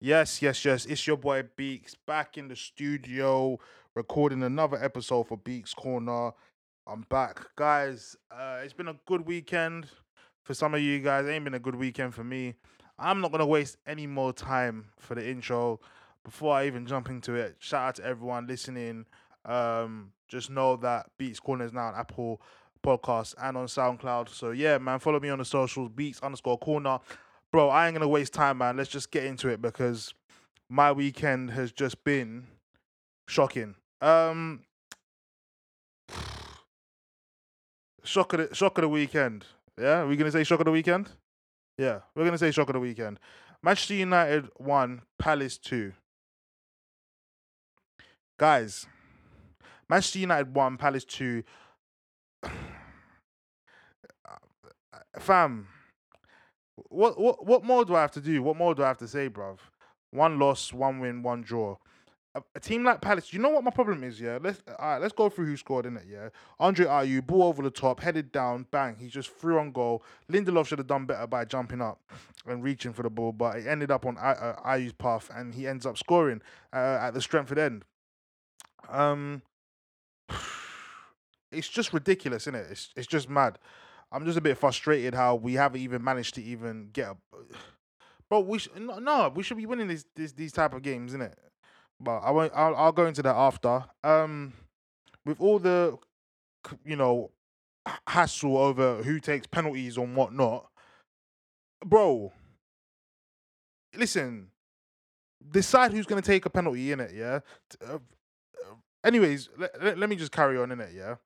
Yes, yes, yes. It's your boy Beaks back in the studio recording another episode for Beaks Corner. I'm back. Guys, uh, it's been a good weekend for some of you guys. It ain't been a good weekend for me. I'm not going to waste any more time for the intro. Before I even jump into it, shout out to everyone listening. Um, just know that Beats Corner is now on Apple Podcasts and on SoundCloud. So, yeah, man, follow me on the socials, Beats underscore Corner bro, I ain't gonna waste time, man. Let's just get into it because my weekend has just been shocking. Um, shock of the shock of the weekend. Yeah, we're gonna say shock of the weekend. Yeah, we're gonna say shock of the weekend. Manchester United one, Palace two. Guys, Manchester United one, Palace two. Fam, what what what more do I have to do? What more do I have to say, bruv? One loss, one win, one draw. A, a team like Palace, you know what my problem is, yeah? Let's all right, let's go through who scored in it, yeah. Andre Ayew, ball over the top, headed down, bang, he just threw on goal. Lindelof should have done better by jumping up and reaching for the ball, but it ended up on uh, Ayew's path, and he ends up scoring uh, at the Stretford end. Um, it's just ridiculous, isn't it? It's it's just mad. I'm just a bit frustrated how we haven't even managed to even get a. Bro, we sh- no, we should be winning these these these type of games, isn't it? But I won't. I'll, I'll go into that after. Um, with all the, you know, hassle over who takes penalties and whatnot, bro. Listen, decide who's gonna take a penalty in it. Yeah. Uh, anyways, let, let, let me just carry on in it. Yeah.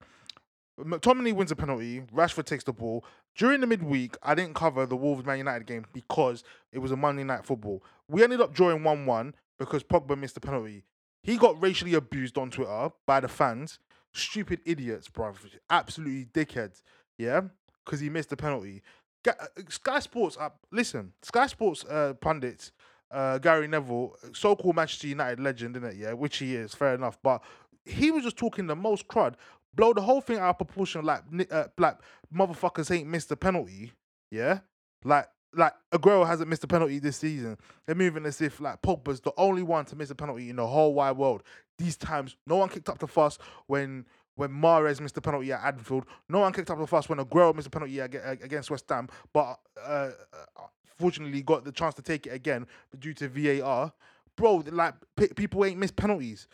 McTominay wins a penalty. Rashford takes the ball. During the midweek, I didn't cover the Wolves Man United game because it was a Monday night football. We ended up drawing 1 1 because Pogba missed the penalty. He got racially abused on Twitter by the fans. Stupid idiots, bruv. Absolutely dickheads. Yeah? Because he missed the penalty. Uh, Sky Sports, uh, listen, Sky Sports uh, pundits, uh, Gary Neville, so called Manchester United legend, isn't it? Yeah, which he is, fair enough. But he was just talking the most crud blow the whole thing out of proportion like uh, like motherfuckers ain't missed a penalty, yeah? Like like Aguero hasn't missed a penalty this season. They're moving as if like Pogba's the only one to miss a penalty in the whole wide world. These times, no one kicked up the fuss when when Mahrez missed a penalty at Anfield. No one kicked up the fuss when Aguero missed a penalty against West Ham, but uh, uh, fortunately got the chance to take it again due to VAR. Bro, like p- people ain't missed penalties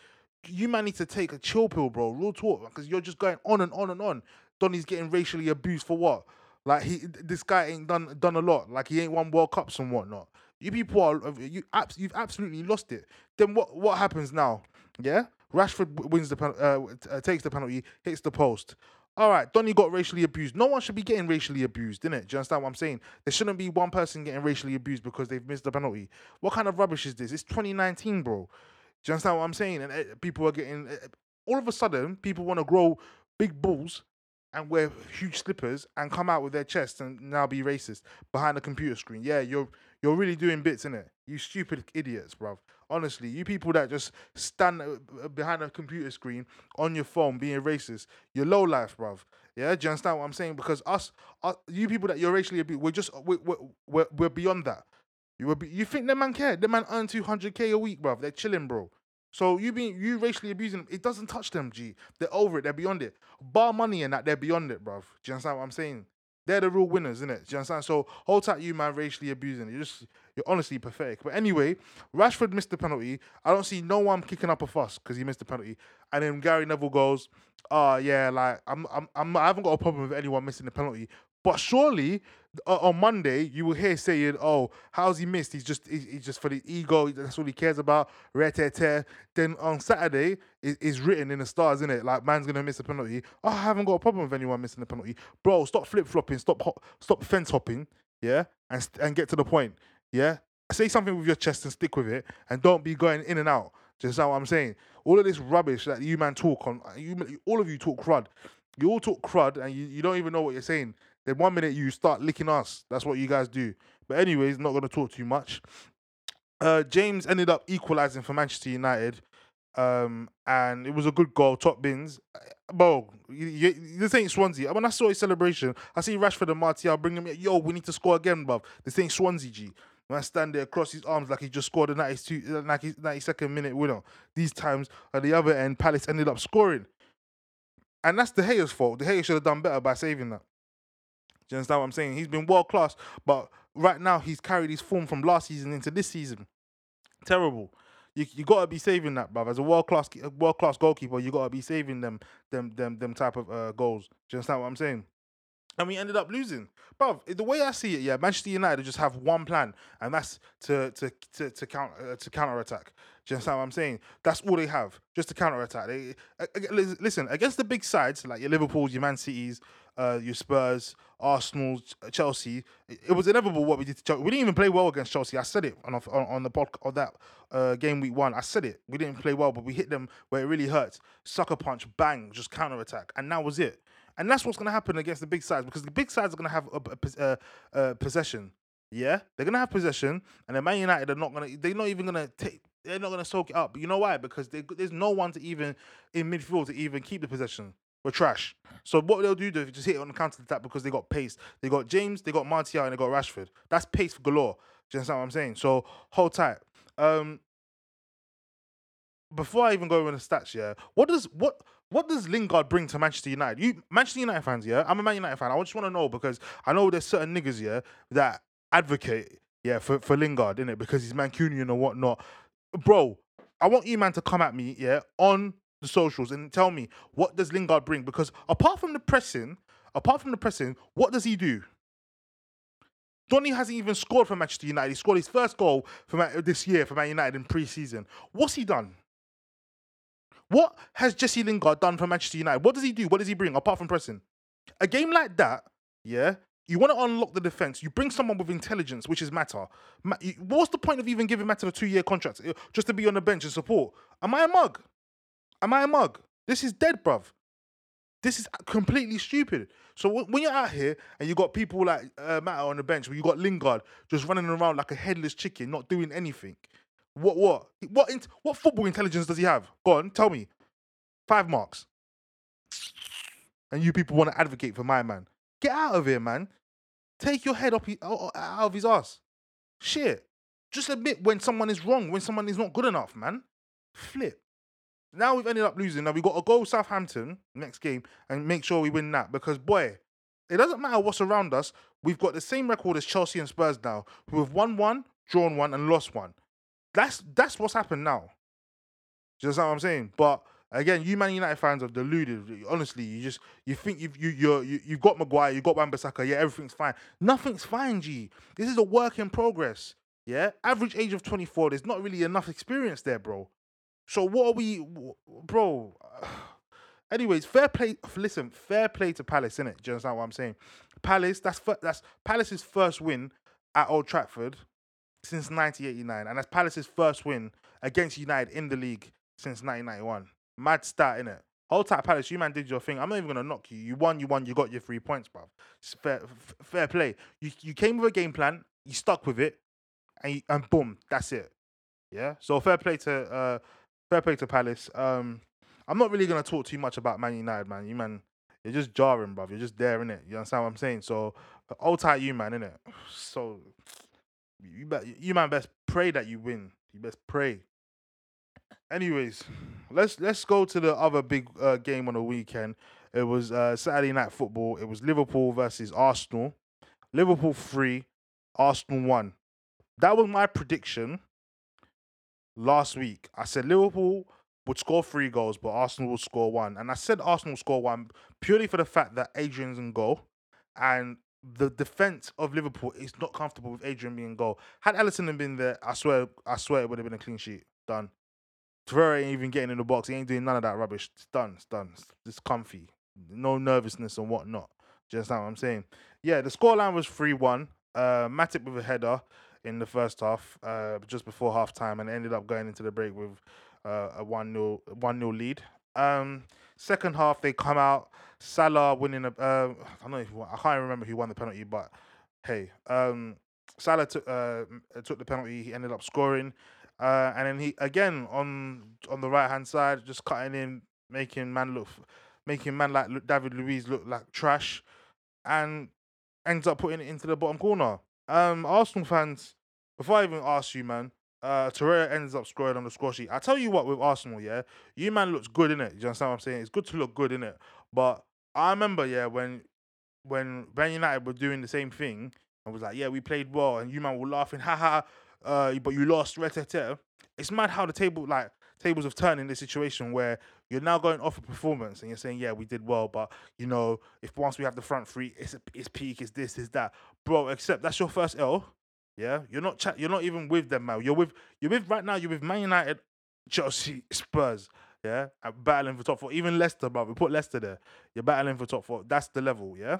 you man need to take a chill pill, bro. Real talk, because you're just going on and on and on. Donny's getting racially abused for what? Like he, this guy ain't done done a lot. Like he ain't won World Cups and whatnot. You people are you abs, you've absolutely lost it. Then what what happens now? Yeah, Rashford wins the pen, uh, uh, takes the penalty, hits the post. All right, Donny got racially abused. No one should be getting racially abused, didn't it? Do you understand what I'm saying? There shouldn't be one person getting racially abused because they've missed the penalty. What kind of rubbish is this? It's 2019, bro. Do you understand what I'm saying? And uh, people are getting uh, all of a sudden people want to grow big balls and wear huge slippers and come out with their chest and now be racist behind a computer screen. Yeah, you're you're really doing bits in it. You stupid idiots, bruv. Honestly, you people that just stand behind a computer screen on your phone being racist, you're low life, bruv. Yeah, do you understand what I'm saying? Because us, us you people that you're racially abused, we're just we're, we're, we're beyond that. You be, you think the man care? The man earn two hundred k a week, bro. They're chilling, bro. So you being you racially abusing them, it doesn't touch them, G. They're over it. They're beyond it. Bar money and that, they're beyond it, bro. Do you understand what I'm saying? They're the real winners, isn't it? Do you understand? So hold tight, you man, racially abusing. You're just you're honestly pathetic. But anyway, Rashford missed the penalty. I don't see no one kicking up a fuss because he missed the penalty. And then Gary Neville goes, "Oh yeah, like I'm, I'm, I'm, I haven't got a problem with anyone missing the penalty, but surely uh, on Monday you will hear saying, "Oh, how's he missed? He's just he's, just for the ego. That's all he cares about." Then on Saturday it's written in the stars, isn't it? Like man's gonna miss a penalty. Oh, I haven't got a problem with anyone missing a penalty, bro. Stop flip flopping. Stop hop, stop fence hopping. Yeah, and and get to the point. Yeah, say something with your chest and stick with it, and don't be going in and out. Just know what I'm saying. All of this rubbish that you man talk on, you all of you talk crud. You all talk crud, and you, you don't even know what you're saying. Then one minute you start licking us. That's what you guys do. But anyways, not gonna talk too much. Uh, James ended up equalising for Manchester United, um, and it was a good goal. Top bins, uh, bro. You, you, this ain't Swansea. When I saw his celebration, I see Rashford and Martial bring him. Yo, we need to score again, bruv. This ain't Swansea, G. Man stand there across his arms like he just scored a 92, 90, 92nd minute winner. These times at the other end, Palace ended up scoring. And that's De Gea's fault. De Gea should have done better by saving that. Do you understand what I'm saying? He's been world class, but right now he's carried his form from last season into this season. Terrible. You you gotta be saving that, bruv. As a world class world class goalkeeper, you gotta be saving them them them them type of uh, goals. Do you understand what I'm saying? And we ended up losing, bruv. The way I see it, yeah, Manchester United just have one plan, and that's to to to to counter uh, to counter attack. Do you understand what I'm saying? That's all they have, just to counter attack. They uh, listen against the big sides like your Liverpool's, your Man Cities, uh, your Spurs, Arsenal, Chelsea. It, was inevitable what we did to Chelsea. We didn't even play well against Chelsea. I said it on on, on the podcast of that uh, game week one. I said it. We didn't play well, but we hit them where it really hurts. Sucker punch, bang, just counter attack, and that was it. And that's what's going to happen against the big sides because the big sides are going to have a, a, a, a, possession. Yeah, they're going to have possession, and the Man United are not going to. They're not even going to take. They're not going to soak it up. You know why? Because they, there's no one to even in midfield to even keep the possession. We're trash. So what they'll do, is just hit it on the counter attack because they got pace. They got James, they got Martial, and they got Rashford. That's pace for galore. Do you understand what I'm saying? So hold tight. Um, before I even go the stats, yeah, what does what what does Lingard bring to Manchester United? You Manchester United fans, yeah, I'm a Man United fan. I just want to know because I know there's certain niggas, yeah, that advocate, yeah, for for Lingard, in it because he's Mancunian or whatnot. Bro, I want you man to come at me, yeah, on the socials and tell me what does Lingard bring? Because apart from the pressing, apart from the pressing, what does he do? Donny hasn't even scored for Manchester United. He scored his first goal for Man- this year for Man United in pre-season. What's he done? What has Jesse Lingard done for Manchester United? What does he do? What does he bring apart from pressing? A game like that, yeah, you want to unlock the defense. You bring someone with intelligence, which is Mata. What's the point of even giving Mata a two-year contract uh, just to be on the bench and support? Am I a mug? Am I a mug? This is dead, bruv. This is completely stupid. So when you're out here and you got people like uh, Mata on the bench, where you got Lingard just running around like a headless chicken, not doing anything. What what what in, what football intelligence does he have? Go on, tell me. Five marks. And you people want to advocate for my man. Get out of here, man. Take your head up out of his ass. Shit. Just admit when someone is wrong, when someone is not good enough, man. Flip. Now we've ended up losing. Now we've got to go Southampton next game and make sure we win that because boy, it doesn't matter what's around us. We've got the same record as Chelsea and Spurs now, who have won one, drawn one, and lost one. That's that's what's happened now. Do you understand what I'm saying? But again, you Man United fans are deluded. Honestly, you just you think you've you you you you've got Maguire, you've got Wan-Bissaka, yeah, everything's fine. Nothing's fine, G. This is a work in progress. Yeah, average age of 24. There's not really enough experience there, bro. So what are we, bro? Anyways, fair play. Listen, fair play to Palace, innit? Do you understand what I'm saying? Palace. That's that's Palace's first win at Old Trafford since 1989, and that's Palace's first win against United in the league since 1991. Mad stat, innit? Hold tight, Palace. You man did your thing. I'm not even gonna knock you. You won. You won. You got your three points, bro. Fair, fair play. You you came with a game plan. You stuck with it, and you, and boom, that's it. Yeah. So fair play to uh, fair play to Palace. Um, I'm not really gonna talk too much about Man United, man. You man, you're just jarring, bro. You're just there, innit? You understand what I'm saying? So, hold tight, you man, innit? So, you bet you man best pray that you win. You best pray. Anyways, let's let's go to the other big uh, game on the weekend. It was uh, Saturday night football. It was Liverpool versus Arsenal. Liverpool three, Arsenal one. That was my prediction last week. I said Liverpool would score three goals, but Arsenal would score one. And I said Arsenal score one purely for the fact that Adrian's in goal. And the defense of Liverpool is not comfortable with Adrian being goal. Had Alisson been there, I swear, I swear it would have been a clean sheet. Done. Torreira ain't even getting in the box. He ain't doing none of that rubbish. It's done. It's done. It's, it's comfy. No nervousness and whatnot. Just what I'm saying? Yeah, the scoreline was 3 1. Uh, Matip with a header in the first half, uh, just before half time, and ended up going into the break with uh, a 1 0 one nil lead. Um, second half, they come out. Salah winning a. Uh, I don't know if I can't remember who won the penalty, but hey, um, Salah took uh, took the penalty. He ended up scoring, uh, and then he again on on the right hand side, just cutting in, making man look, making man like David Luiz look like trash, and ends up putting it into the bottom corner. Um, Arsenal fans, before I even ask you, man, uh, Torreira ends up scoring on the score sheet. I tell you what, with Arsenal, yeah, you man looks good in it. You understand what I'm saying? It's good to look good in it. But I remember, yeah, when when Man United were doing the same thing, I was like, yeah, we played well, and you man were laughing, haha, uh, but you lost, retete. It's mad how the table like tables have turned in this situation where you're now going off a performance and you're saying, yeah, we did well, but you know, if once we have the front three, it's it's peak, it's this, it's that, bro. Except that's your first L. Yeah, you're not chat. You're not even with them, man. You're with you're with right now. You're with Man United, Chelsea, Spurs. Yeah, and battling for top four. Even Leicester, bro. We put Leicester there. You're battling for top four. That's the level. Yeah.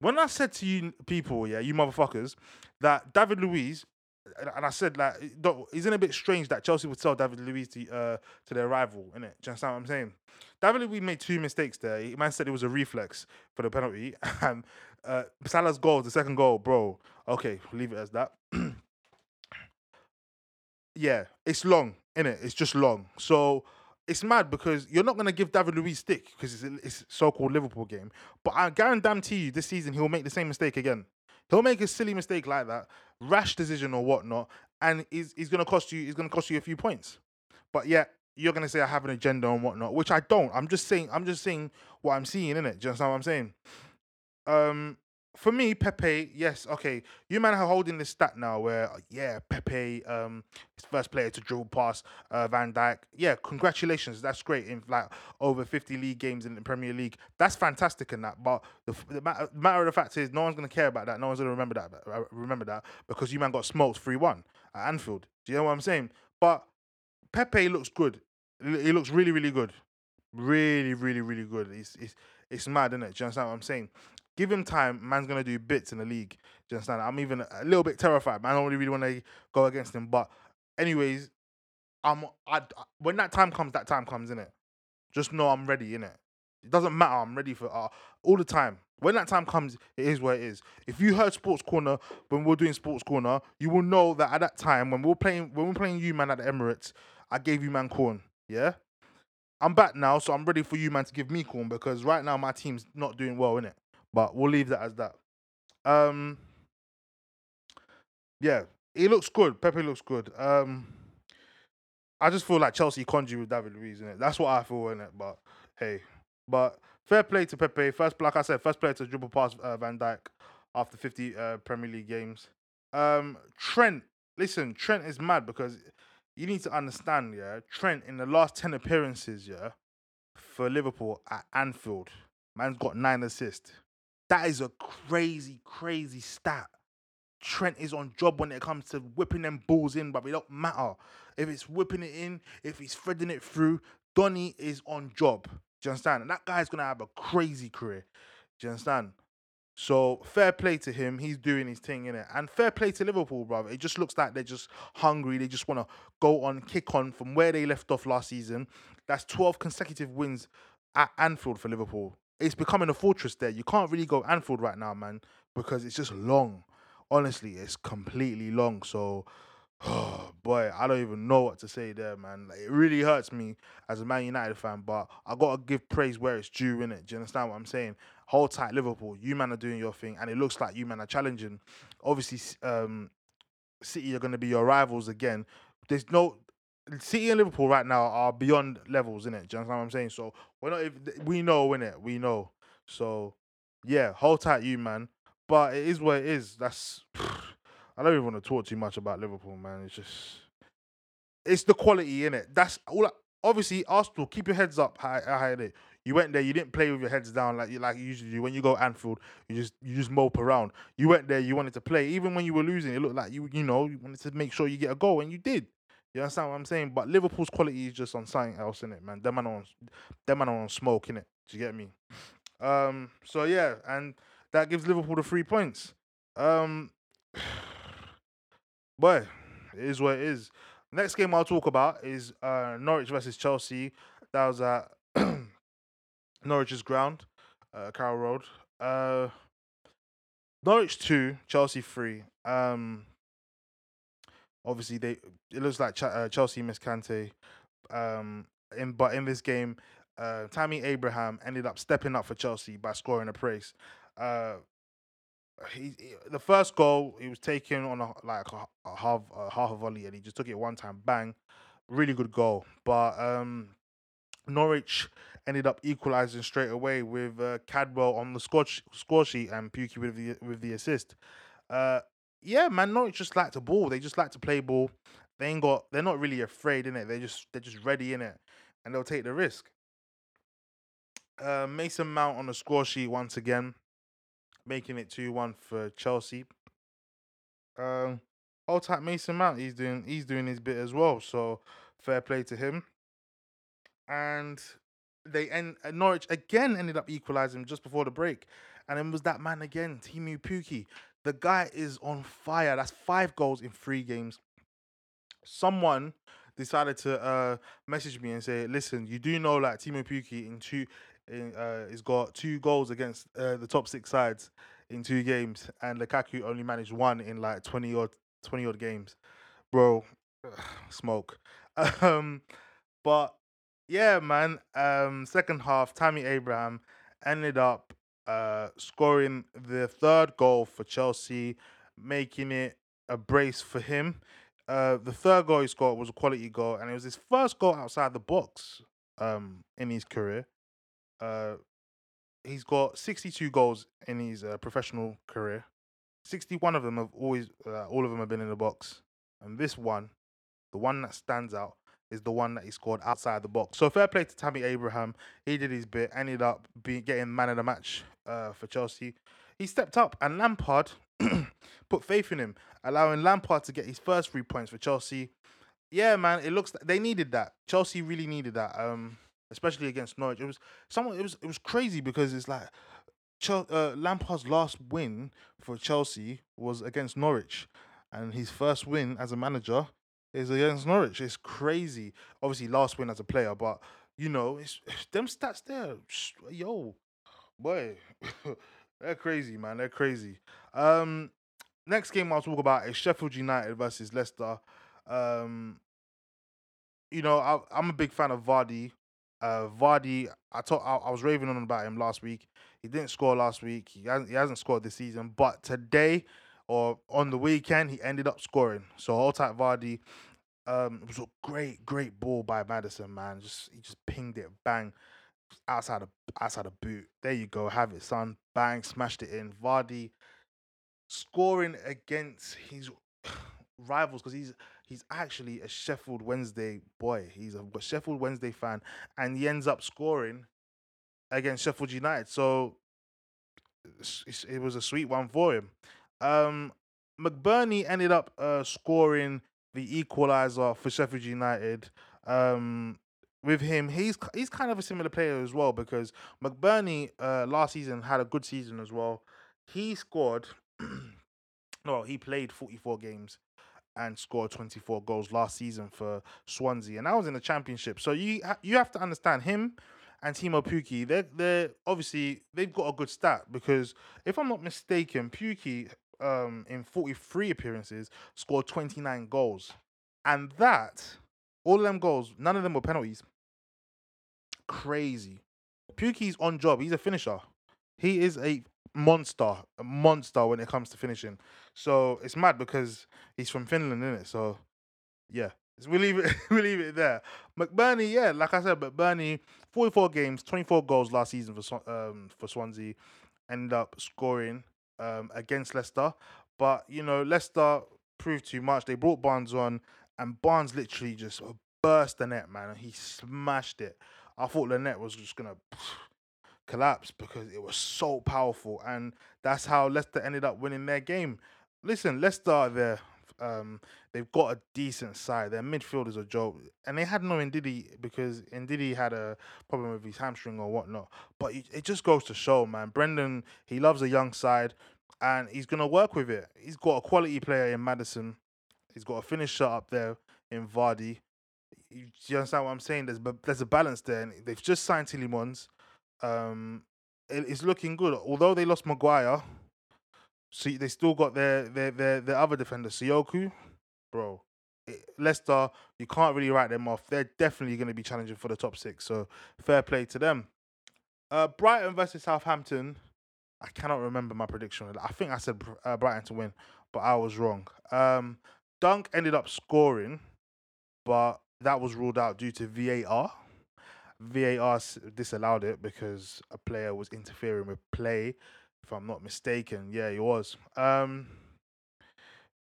When I said to you people, yeah, you motherfuckers, that David Luiz, and I said like, isn't it a bit strange that Chelsea would sell David Luiz to uh, to their rival, innit? Do you understand what I'm saying? David Luiz made two mistakes there. He man said it was a reflex for the penalty, and uh, Salah's goal, the second goal, bro. Okay, leave it as that. yeah, it's long, innit? It's just long. So it's mad because you're not gonna give David Luiz stick because it's it's so-called Liverpool game. But I guarantee you, this season he'll make the same mistake again. He'll make a silly mistake like that, rash decision or whatnot, and he's, he's gonna cost you. He's gonna cost you a few points. But yeah, you're gonna say I have an agenda and whatnot, which I don't. I'm just saying. I'm just saying what I'm seeing in it. Do you what I'm saying? Um, for me, Pepe, yes, okay. You man are holding this stat now where, yeah, Pepe, um, his first player to dribble past uh, Van Dijk. Yeah, congratulations, that's great. In like over fifty league games in the Premier League, that's fantastic in that. But the, the matter, matter of the fact is, no one's gonna care about that. No one's gonna remember that. Uh, remember that because you man got smoked three one at Anfield. Do you know what I'm saying? But Pepe looks good. He looks really, really good. Really, really, really good. It's it's it's mad, isn't it? Do you understand what I'm saying? Give him time, man's gonna do bits in the league. Do you understand? I'm even a little bit terrified. Man, I don't really, want to go against him. But anyways, I'm I, when that time comes, that time comes in it. Just know I'm ready in it. It doesn't matter. I'm ready for uh, all the time. When that time comes, it is what it is. If you heard Sports Corner when we are doing Sports Corner, you will know that at that time when we are playing when we are playing you man at the Emirates, I gave you man corn. Yeah, I'm back now, so I'm ready for you man to give me corn because right now my team's not doing well in it. But we'll leave that as that. Um, yeah, he looks good. Pepe looks good. Um, I just feel like Chelsea conjured with David Luiz in it. That's what I feel in it. But hey, but fair play to Pepe. First, like I said, first player to dribble past uh, Van Dijk after 50 uh, Premier League games. Um, Trent, listen, Trent is mad because you need to understand, yeah. Trent in the last 10 appearances, yeah, for Liverpool at Anfield, man's got nine assists. That is a crazy, crazy stat. Trent is on job when it comes to whipping them balls in, but it don't matter. If it's whipping it in, if he's threading it through, Donny is on job. Do you understand? And that guy's gonna have a crazy career. Do you understand? So fair play to him. He's doing his thing in it, and fair play to Liverpool, brother. It just looks like they're just hungry. They just want to go on, kick on from where they left off last season. That's twelve consecutive wins at Anfield for Liverpool it's becoming a fortress there. You can't really go Anfield right now, man, because it's just long. Honestly, it's completely long. So, oh, boy, I don't even know what to say there, man. Like, it really hurts me as a Man United fan, but I gotta give praise where it's due, in it. Do you understand what I'm saying? Hold tight, Liverpool. You man are doing your thing, and it looks like you man are challenging. Obviously, um, City are going to be your rivals again. There's no City and Liverpool right now are beyond levels, in it. Do you understand what I'm saying? So we're not. Even, we know, in it. We know. So yeah, hold tight, you man. But it is what it is. That's. I don't even want to talk too much about Liverpool, man. It's just. It's the quality in it. That's all. I, obviously, Arsenal. Keep your heads up. High, high, you went there. You didn't play with your heads down like you like you usually do. When you go Anfield, you just you just mope around. You went there. You wanted to play, even when you were losing. It looked like you you know you wanted to make sure you get a goal, and you did. You understand what I'm saying? But Liverpool's quality is just on something else in it, man. Them man on them man on smoke in it. Do you get me? Um. So yeah, and that gives Liverpool the three points. Um. Boy, it is what it is. Next game I'll talk about is uh, Norwich versus Chelsea. That was at Norwich's ground, uh, Carrow Road. Uh, Norwich two, Chelsea three. Um, Obviously, they it looks like Ch- uh, Chelsea missed Kante. Um, in but in this game, uh, Tammy Abraham ended up stepping up for Chelsea by scoring a brace. Uh, he, he- the first goal he was taken on a like a, a half a half a volley and he just took it one time, bang, really good goal. But um, Norwich ended up equalising straight away with uh, Cantwell on the score score sheet and Pukki with the with the assist. Uh, yeah, man, Norwich just like to ball. They just like to play ball. They ain't got. They're not really afraid in it. They just they're just ready in it, and they'll take the risk. Uh, Mason Mount on the score sheet once again, making it two one for Chelsea. Um, hold tight, Mason Mount. He's doing he's doing his bit as well. So fair play to him. And they end uh, Norwich again ended up equalising just before the break, and it was that man again, Teemu Pukki. The guy is on fire. That's five goals in three games. Someone decided to uh message me and say, "Listen, you do know like Teemu Pukki in two, in, uh, has got two goals against uh, the top six sides in two games, and Lukaku only managed one in like twenty odd twenty odd games, bro. Smoke. Um, but yeah, man. Um, second half, Tammy Abraham ended up uh scoring the third goal for Chelsea, making it a brace for him. Uh, the third goal he scored was a quality goal, and it was his first goal outside the box um in his career. Uh, he's got 62 goals in his uh, professional career. 61 of them have always, uh, all of them have been in the box, and this one, the one that stands out, is the one that he scored outside the box. So fair play to Tammy Abraham. He did his bit, ended up being getting man of the match uh, for Chelsea. He stepped up, and Lampard put faith in him, allowing Lampard to get his first three points for Chelsea. Yeah, man, it looks they needed that. Chelsea really needed that. Um, especially against Norwich. It was someone. It was it was crazy because it's like Chel- uh, Lampard's last win for Chelsea was against Norwich, and his first win as a manager is against Norwich. It's crazy. Obviously, last win as a player, but you know, it's them stats there. Yo, boy, they're crazy, man. They're crazy. Um, next game I'll talk about is Sheffield United versus Leicester. Um, you know, I, I'm a big fan of Vardy. Uh, Vardy, I thought I, I was raving on about him last week. He didn't score last week. He hasn't, he hasn't scored this season, but today or on the weekend he ended up scoring. So hold tight, Vardy. Um, it was a great, great ball by Maddison, man. Just he just pinged it, bang, outside of outside of boot. There you go, have it, son. Bang, smashed it in. Vardy scoring against his rivals because he's he's actually a Sheffield Wednesday boy. He's a Sheffield Wednesday fan, and he ends up scoring against Sheffield United. So it was a sweet one for him. Um, McBurnie ended up uh, scoring the equalizer for Sheffield United. Um, with him, he's he's kind of a similar player as well because McBurnie uh, last season had a good season as well. He scored, well, he played 44 games and scored 24 goals last season for Swansea, and that was in the championship. So you you have to understand him and Teemu Pukki. They're they're obviously they've got a good stat because if I'm not mistaken, Pukki um in 43 appearances scored 29 goals, and that all of them goals, none of them were penalties. Crazy. Pukki's on job. He's a finisher. He is a monster, a monster when it comes to finishing. So it's mad because he's from Finland, isn't it? So yeah, we leave it. we leave it there. McBurnie, yeah, like I said, McBurnie, forty-four games, twenty-four goals last season for um for Swansea, ended up scoring um against Leicester, but you know Leicester proved too much. They brought Barnes on, and Barnes literally just burst the net, man. He smashed it. I thought the net was just gonna collapse because it was so powerful, and that's how Leicester ended up winning their game. Listen, Leicester there. Um, they've got a decent side. Their midfield is a joke, and they had no Ndidi because Ndidi had a problem with his hamstring or whatnot. But it, it just goes to show, man. Brendan, he loves a young side, and he's gonna work with it. He's got a quality player in Maddison. He's got a finisher up there in Vardy. You, you understand what I'm saying? There's ba- there's a balance there, and they've just signed Tielemans. Um, it- it's looking good. Although they lost Maguire, see they still got their their their, their other defender, Sioku, bro. Leicester, you can't really write them off. They're definitely going to be challenging for the top six. So fair play to them. Uh, Brighton versus Southampton. I cannot remember my prediction. I think I said uh, Brighton to win, but I was wrong. Um, Dunk ended up scoring, but that was ruled out due to VAR. VAR disallowed it because a player was interfering with play, if I'm not mistaken. Yeah, he was. Um,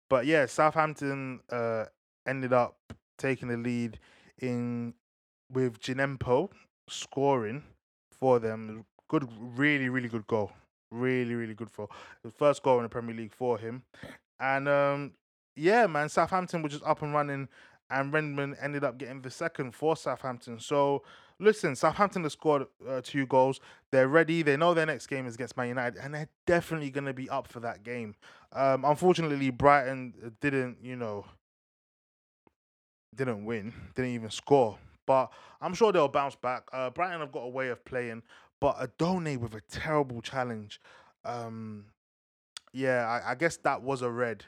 but yeah, Southampton uh, ended up taking the lead in with Djenepo scoring for them. Good, really, really good goal. Really, really good for the first goal in the Premier League for him. And um, yeah, man, Southampton were just up and running, and Redmond ended up getting the second for Southampton. So listen, Southampton have scored uh, two goals. They're ready. They know their next game is against Man United, and they're definitely going to be up for that game. Um, unfortunately, Brighton didn't, you know, didn't win, didn't even score. But I'm sure they'll bounce back. Uh, Brighton have got a way of playing, but Andone with a terrible challenge. Um, yeah, I, I guess that was a red.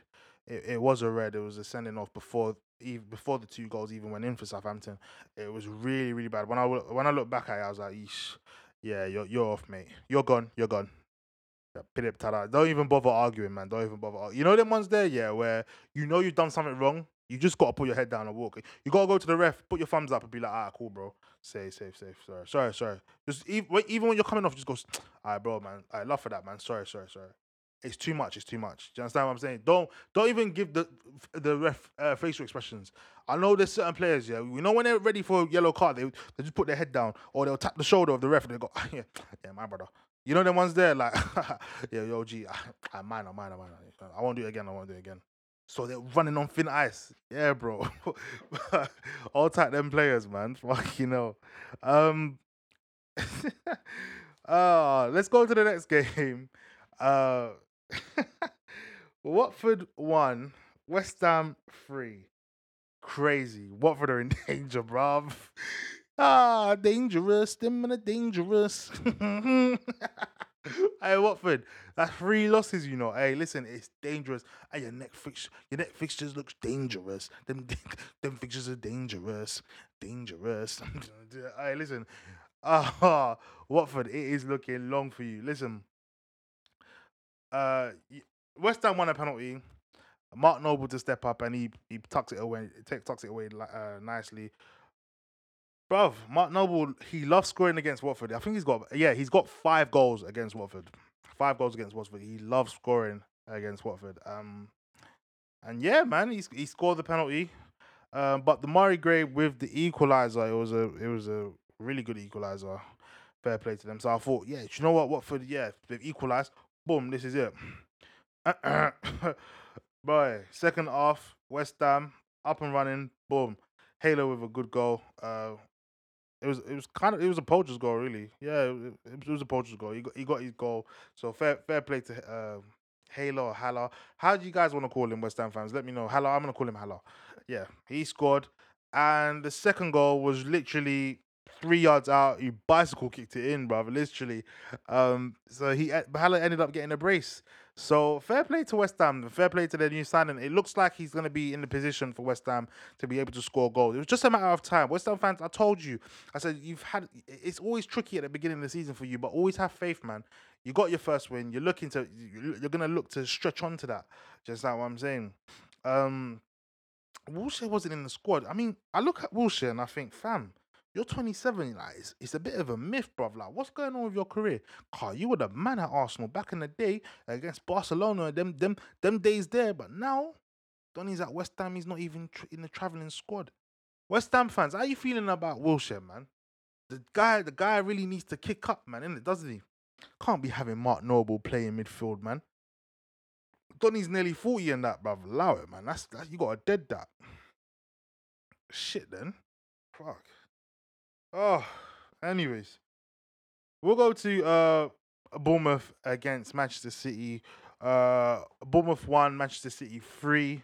It, it was a red. It was a sending off before even before the two goals even went in for Southampton. It was really really bad. When I when I look back at it, I was like, Eesh, yeah, you're you're off, mate. You're gone. You're gone. Tada. Don't even bother arguing, man. Don't even bother. You know them ones there, yeah, where you know you've done something wrong. You just gotta put your head down and walk. You gotta go to the ref, put your thumbs up, and be like, "Ah, cool, bro. Safe, safe, safe. Sorry, sorry, sorry." Just even when you're coming off, just goes, "Alright, bro, man. I love for that, man. Sorry, sorry, sorry." It's too much. It's too much. Do you understand what I'm saying? Don't don't even give the the ref uh, facial expressions. I know there's certain players, yeah. We know when they're ready for a yellow card, they they just put their head down or they'll tap the shoulder of the ref and they go, yeah, yeah, my brother. You know them ones there, like, yeah, yo, G, I, I mine, I mine, I mine. I won't do it again. I won't do it again. So they're running on thin ice. Yeah, bro. All type them players, man. Fuck you know. Um uh let's go to the next game. Uh Watford one, West Ham three. Crazy. Watford are in danger, bruv. Ah, dangerous. Them and dangerous. hey, Watford. That's three losses, you know. Hey, listen, it's dangerous. Hey, your neck fix your neck fixtures looks dangerous. Them them fixtures are dangerous. Dangerous. hey, listen. Ah, Watford, it is looking long for you. Listen. Uh West Ham won a penalty. Mark Noble to step up and he he tucks it away, tucks it away uh, nicely. Bruv, Mark Noble, he loves scoring against Watford. I think he's got yeah, he's got five goals against Watford. Five goals against Watford. He loves scoring against Watford. Um and yeah, man, he's he scored the penalty. Um, but the Murray Gray with the equalizer, it was a it was a really good equalizer. Fair play to them. So I thought, yeah, you know what? Watford, yeah, they've equalized. Boom, this is it. Boy, second half, West Ham up and running. Boom, Halo with a good goal. Uh, it was it was kind of it was a poacher's goal, really. Yeah, it, it was a poacher's goal. He got he got his goal. So fair fair play to um, Halo or Hala. How do you guys want to call him, West Ham fans? Let me know. Hala, I'm gonna call him Hala. Yeah, he scored, and the second goal was literally three yards out. He bicycle kicked it in, brother. Literally. Um, so he Hala ended up getting a brace. So fair play to West Ham. Fair play to their new signing. It looks like he's going to be in the position for West Ham to be able to score goals. It was just a matter of time. West Ham fans, I told you. I said you've had. It's always tricky at the beginning of the season for you, but always have faith, man. You got your first win. You're looking to. you- You're going to look to stretch onto that. Just like what I'm saying. Um, Wilshere wasn't in the squad. I mean, I look at Wilshere and I think, fam, you're 27. Like, it's, it's a bit of a myth, bruv. Like, what's going on with your career? Car, you were the man at Arsenal back in the day against Barcelona. And them, them, them days there. But now, Donny's at West Ham. He's not even tr- in the traveling squad. West Ham fans, how you feeling about Wilshere, man? The guy, the guy really needs to kick up, man, innit? Doesn't he? Can't be having Mark Noble playing midfield, man. Donny's nearly 40 and that, bruv. Allow it, man. That's that, you got to dead that. Shit, then. Fuck. Oh, anyways, we'll go to uh Bournemouth against Manchester City. Uh, Bournemouth one, Manchester City three.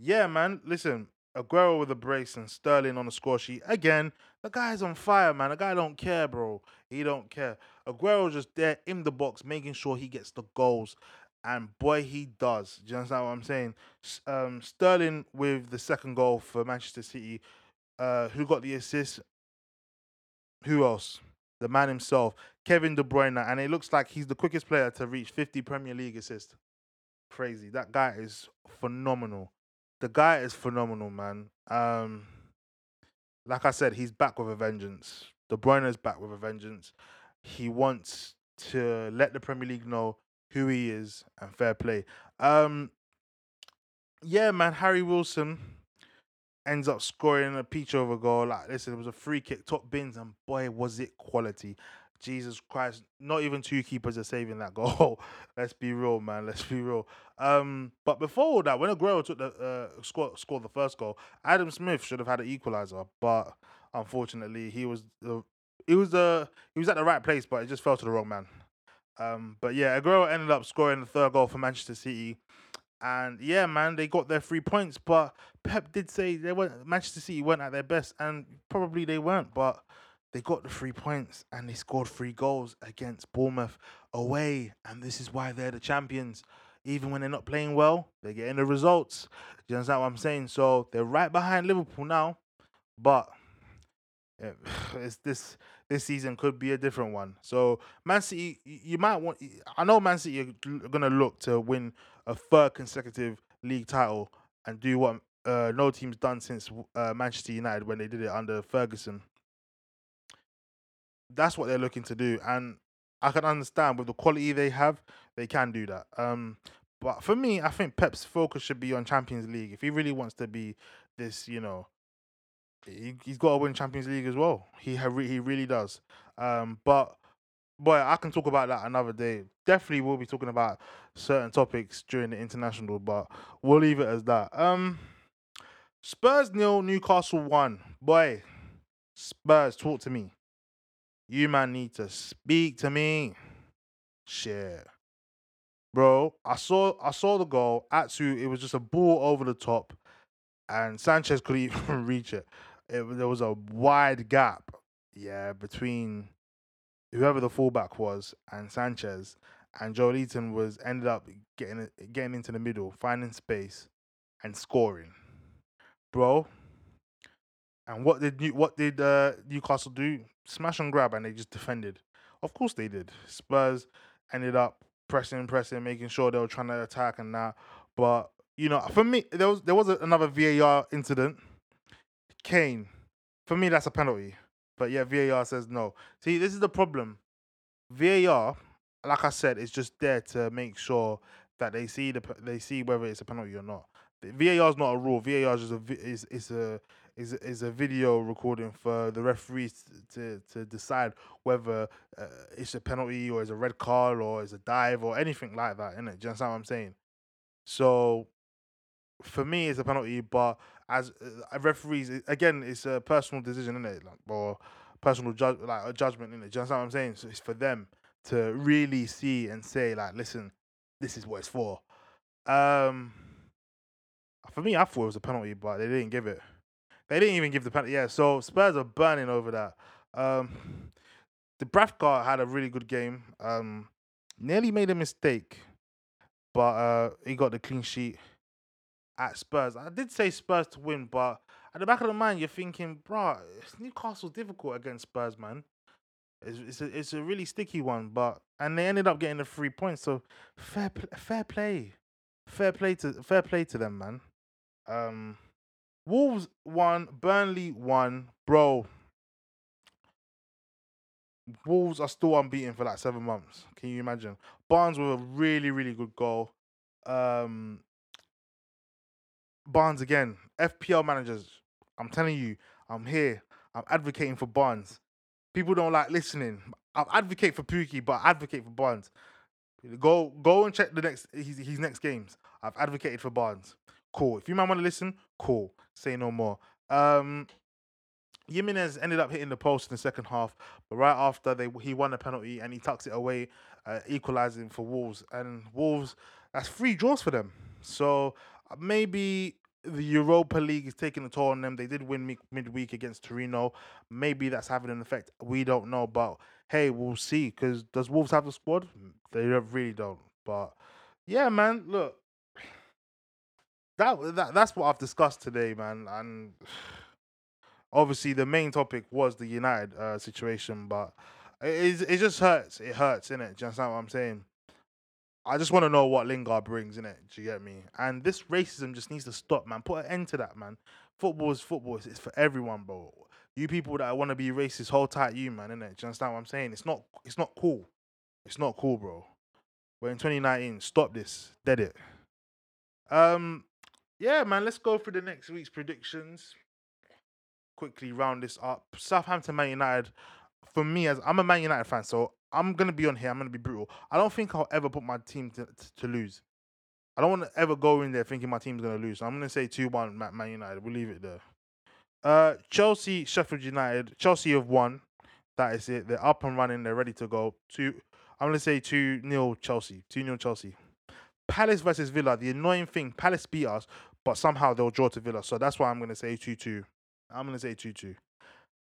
Yeah, man. Listen, Aguero with a brace and Sterling on the score sheet again. The guy's on fire, man. The guy don't care, bro. He don't care. Aguero just there in the box, making sure he gets the goals, and boy, he does. Do you understand what I'm saying? Um, Sterling with the second goal for Manchester City. Uh, who got the assist? Who else? the man himself, Kevin De Bruyne, and it looks like he's the quickest player to reach 50 Premier League assists. Crazy. That guy is phenomenal. The guy is phenomenal, man. Um, like I said, he's back with a vengeance. De Bruyne is back with a vengeance. He wants to let the Premier League know who he is and fair play. Um, yeah, man, Harry Wilson ends up scoring a peach over goal. Like, listen, it was a free kick, top bins, and boy, was it quality. Jesus Christ, not even two keepers are saving that goal. Let's be real, man. Let's be real. Um, but before that, when Aguero took the uh, scored, scored the first goal, Adam Smith should have had an equalizer, but unfortunately, he was the he was the he was at the right place, but it just fell to the wrong man. Um, but yeah, Aguero ended up scoring the third goal for Manchester City. And yeah, man, they got their three points. But Pep did say they weren't Manchester City weren't at their best, and probably they weren't, but they got the three points and they scored three goals against Bournemouth away. And this is why they're the champions. Even when they're not playing well, they're getting the results. Do you understand what I'm saying? So they're right behind Liverpool now, but it's this this season could be a different one. So Man City, you might want. I know Man City are gonna look to win a third consecutive league title and do what uh, no team's done since uh, Manchester United when they did it under Ferguson. That's what they're looking to do, and I can understand with the quality they have, they can do that. Um, but for me, I think Pep's focus should be on Champions League if he really wants to be this, you know, he, he's got to win Champions League as well. He he really does. Um, but boy, I can talk about that another day. Definitely, we'll be talking about certain topics during the international, but we'll leave it as that. Um, Spurs nil, Newcastle one. Boy, Spurs, talk to me. You man need to speak to me. Shit. Bro, I saw I saw the goal. Atsu, it was just a ball over the top, and Sanchez couldn't even reach it it, there was a wide gap, yeah, between whoever the fullback was and Sanchez, and Joelinton was ended up getting getting into the middle, finding space, and scoring, bro. And what did New, what did uh, Newcastle do? Smash and grab, and they just defended. Of course they did. Spurs ended up pressing, pressing, making sure they were trying to attack and that. But you know, for me, there was there was another VAR incident Kane. For me, that's a penalty. But yeah, VAR says no. See, this is the problem. VAR, like I said, is just there to make sure that they see the they see whether it's a penalty or not. VAR is not a rule. VAR is a is is a is is a video recording for the referees to to decide whether uh, it's a penalty or it's a red card or it's a dive or anything like that. Innit? Do you understand what I'm saying? So for me, it's a penalty, but as uh, referees, again, it's a personal decision, isn't it? Like, or personal judge, like a judgment, in it. You what I'm saying? So it's for them to really see and say, like, listen, this is what it's for. Um, for me, I thought it was a penalty, but they didn't give it. They didn't even give the penalty. Yeah, so Spurs are burning over that. Um, Dubravka had a really good game. Um, nearly made a mistake, but uh, he got the clean sheet at Spurs. I did say Spurs to win, but at the back of the mind, you're thinking, bro, Newcastle's difficult against Spurs, man. It's, it's a it's a really sticky one, but and they ended up getting the three points. So fair fair play, fair play to fair play to them, man. Um, Wolves won, Burnley won, bro. Wolves are still unbeaten for like seven months. Can you imagine? Barnes with a really really good goal. Um, Barnes again. FPL managers, I'm telling you, I'm here. I'm advocating for Barnes. People don't like listening. I advocate for Pukki, but I advocate for Barnes. Go go and check the next his, his next games. I've advocated for Barnes. Cool. If you might want to listen, cool. Say no more. Um Jimenez ended up hitting the post in the second half, but right after they he won a penalty and he tucks it away, uh, equalizing for Wolves. And Wolves, that's three draws for them. So maybe the Europa League is taking a toll on them. They did win midweek against Torino. Maybe that's having an effect. We don't know, but hey, we'll see. Because does Wolves have the squad? They really don't. But yeah, man, look, that that that's what I've discussed today, man. And obviously, the main topic was the United uh, situation, but It, it just hurts. It hurts, innit? Do you understand what I'm saying? I just want to know what Lingard brings, innit? Do you get me? And this racism just needs to stop, man. Put an end to that, man. Football is football. It's, for everyone, bro. You people that want to be racist, hold tight, you man, innit? Do you understand what I'm saying? It's not. It's not cool. It's not cool, bro. We're in 2019. Stop this. Dead it. Um, yeah, man. Let's go through the next week's predictions. Quickly round this up. Southampton, Man United. For me, as I'm a Man United fan, so I'm gonna be on here. I'm gonna be brutal. I don't think I'll ever put my team to, to, lose. I don't want to ever go in there thinking my team's gonna lose. So I'm gonna say two one Man Man United. We'll leave it there. Uh, Chelsea, Sheffield United. Chelsea have won. That is it. They're up and running. They're ready to go. Two. I'm gonna say two 0 Chelsea. Two 0 Chelsea. Palace versus Villa. The annoying thing, Palace beat us, but somehow they'll draw to Villa. So that's why I'm gonna say two two. I'm gonna say two two.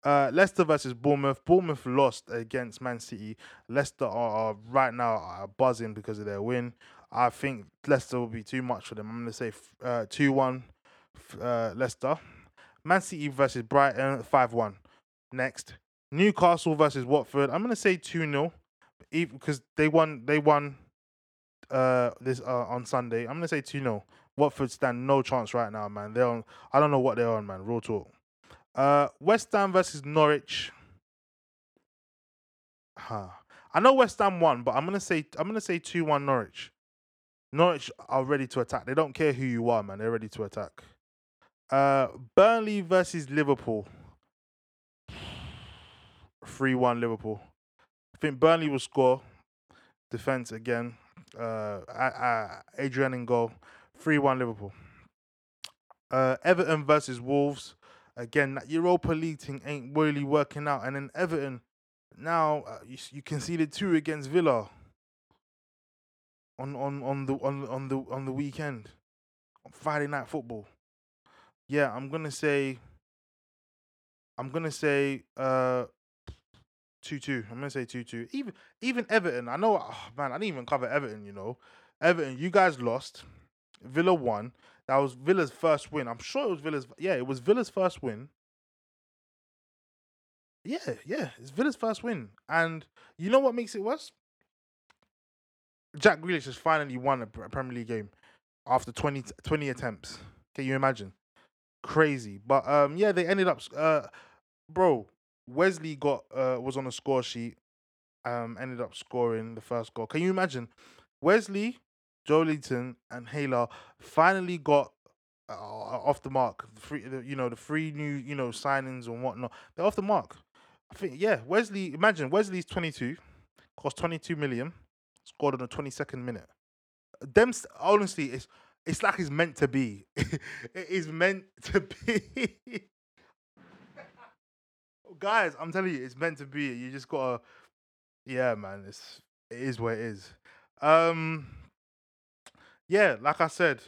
Uh, Leicester versus Bournemouth. Bournemouth lost against Man City. Leicester are, are right now are buzzing because of their win. I think Leicester will be too much for them. I'm gonna say uh, two one uh, Leicester. Man City versus Brighton five one. Next, Newcastle versus Watford. I'm gonna say two 0 because they won. They won uh this uh on Sunday. I'm gonna say two 0 Watford stand no chance right now, man. They're on. I don't know what they're on, man. Real talk. Uh, West Ham versus Norwich. Huh. I know West Ham won, but I'm gonna say I'm gonna say two one Norwich. Norwich are ready to attack. They don't care who you are, man. They're ready to attack. Uh, Burnley versus Liverpool. Three one Liverpool. I think Burnley will score. Defense again. Uh, Adrian in goal. Three one Liverpool. Uh, Everton versus Wolves. Again, that Europa League thing ain't really working out. And then Everton, now uh, you, you conceded two against Villa on on on the on on the on the weekend, on Friday night football. Yeah, I'm gonna say. I'm gonna say uh two two. I'm gonna say two two. Even even Everton. I know, oh, man. I didn't even cover Everton. You know, Everton. You guys lost. Villa won. That was Villa's first win. I'm sure it was Villa's. Yeah, it was Villa's first win. Yeah, yeah, it's Villa's first win. And you know what makes it worse? Jack Grealish has finally won a Premier League game after 20, 20 attempts. Can you imagine? Crazy. But um, yeah, they ended up. Uh, bro, Wesley got uh was on a score sheet. Um, ended up scoring the first goal. Can you imagine? Wesley, Joelinton, and Haller finally got uh, off the mark. The free, the, you know, the three new, you know, signings and whatnot. They're off the mark. I think, yeah. Wesley, imagine Wesley's twenty two, cost twenty two million, scored on the twenty second minute. Them, honestly, it's it's like it's meant to be. it is meant to be. Guys, I'm telling you, it's meant to be. You just gotta, yeah, man. It's it is what it is. Um, yeah, like I said,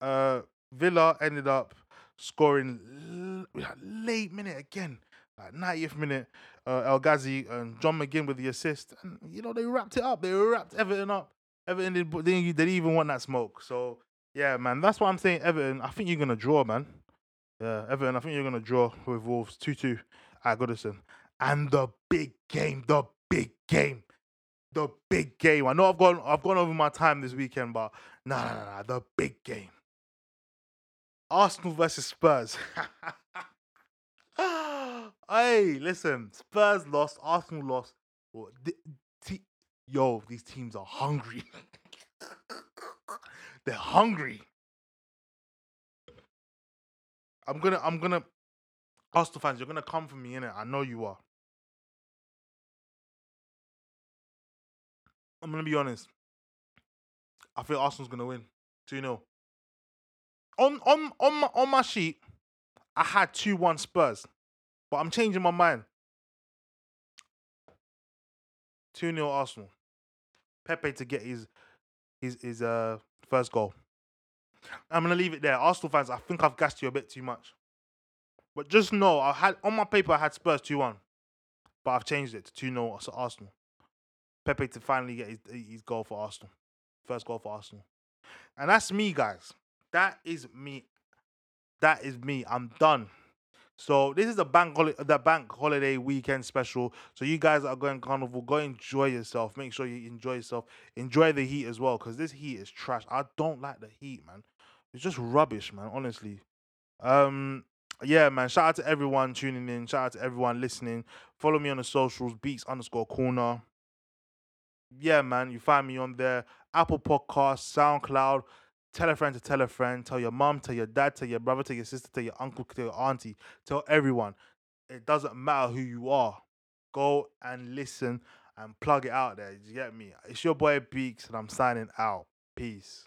uh, Villa ended up scoring l- late minute again, like 90th minute. Uh, El Ghazi and John McGinn with the assist, and you know they wrapped it up. They wrapped Everton up. Everton did, they, they didn't even want that smoke. So yeah, man, that's what I'm saying. Everton, I think you're gonna draw, man. Yeah, Everton, I think you're gonna draw with Wolves two two at Goodison. And the big game, the big game, the big game. I know I've gone I've gone over my time this weekend, but nah, nah, nah, nah the big game. Arsenal versus Spurs. hey, listen, Spurs lost, Arsenal lost. Well, Yo, these teams are hungry. They're hungry. I'm gonna, I'm gonna, Arsenal fans, you're gonna come for me, innit? I know you are. I'm gonna be honest. I feel Arsenal's gonna win. 2 0. On on on my on my sheet, I had 2-1 Spurs. But I'm changing my mind. 2-0 Arsenal. Pepe to get his his his uh first goal. I'm gonna leave it there. Arsenal fans, I think I've gassed you a bit too much. But just know I had on my paper I had Spurs 2-1. But I've changed it to 2-0 Arsenal. Pepe to finally get his, his goal for Arsenal. First goal for Arsenal. And that's me, guys. That is me. That is me. I'm done. So this is a bank holiday, the bank holiday weekend special. So you guys are going carnival, go enjoy yourself. Make sure you enjoy yourself. Enjoy the heat as well, because this heat is trash. I don't like the heat, man. It's just rubbish, man. Honestly. Um, yeah, man. Shout out to everyone tuning in. Shout out to everyone listening. Follow me on the socials, beats underscore corner. Yeah, man. You find me on there. Apple Podcast, SoundCloud. Tell a friend to tell a friend. Tell your mom, tell your dad, tell your brother, tell your sister, tell your uncle, tell your auntie. Tell everyone. It doesn't matter who you are. Go and listen and plug it out there. You get me? It's your boy Beaks, and I'm signing out. Peace.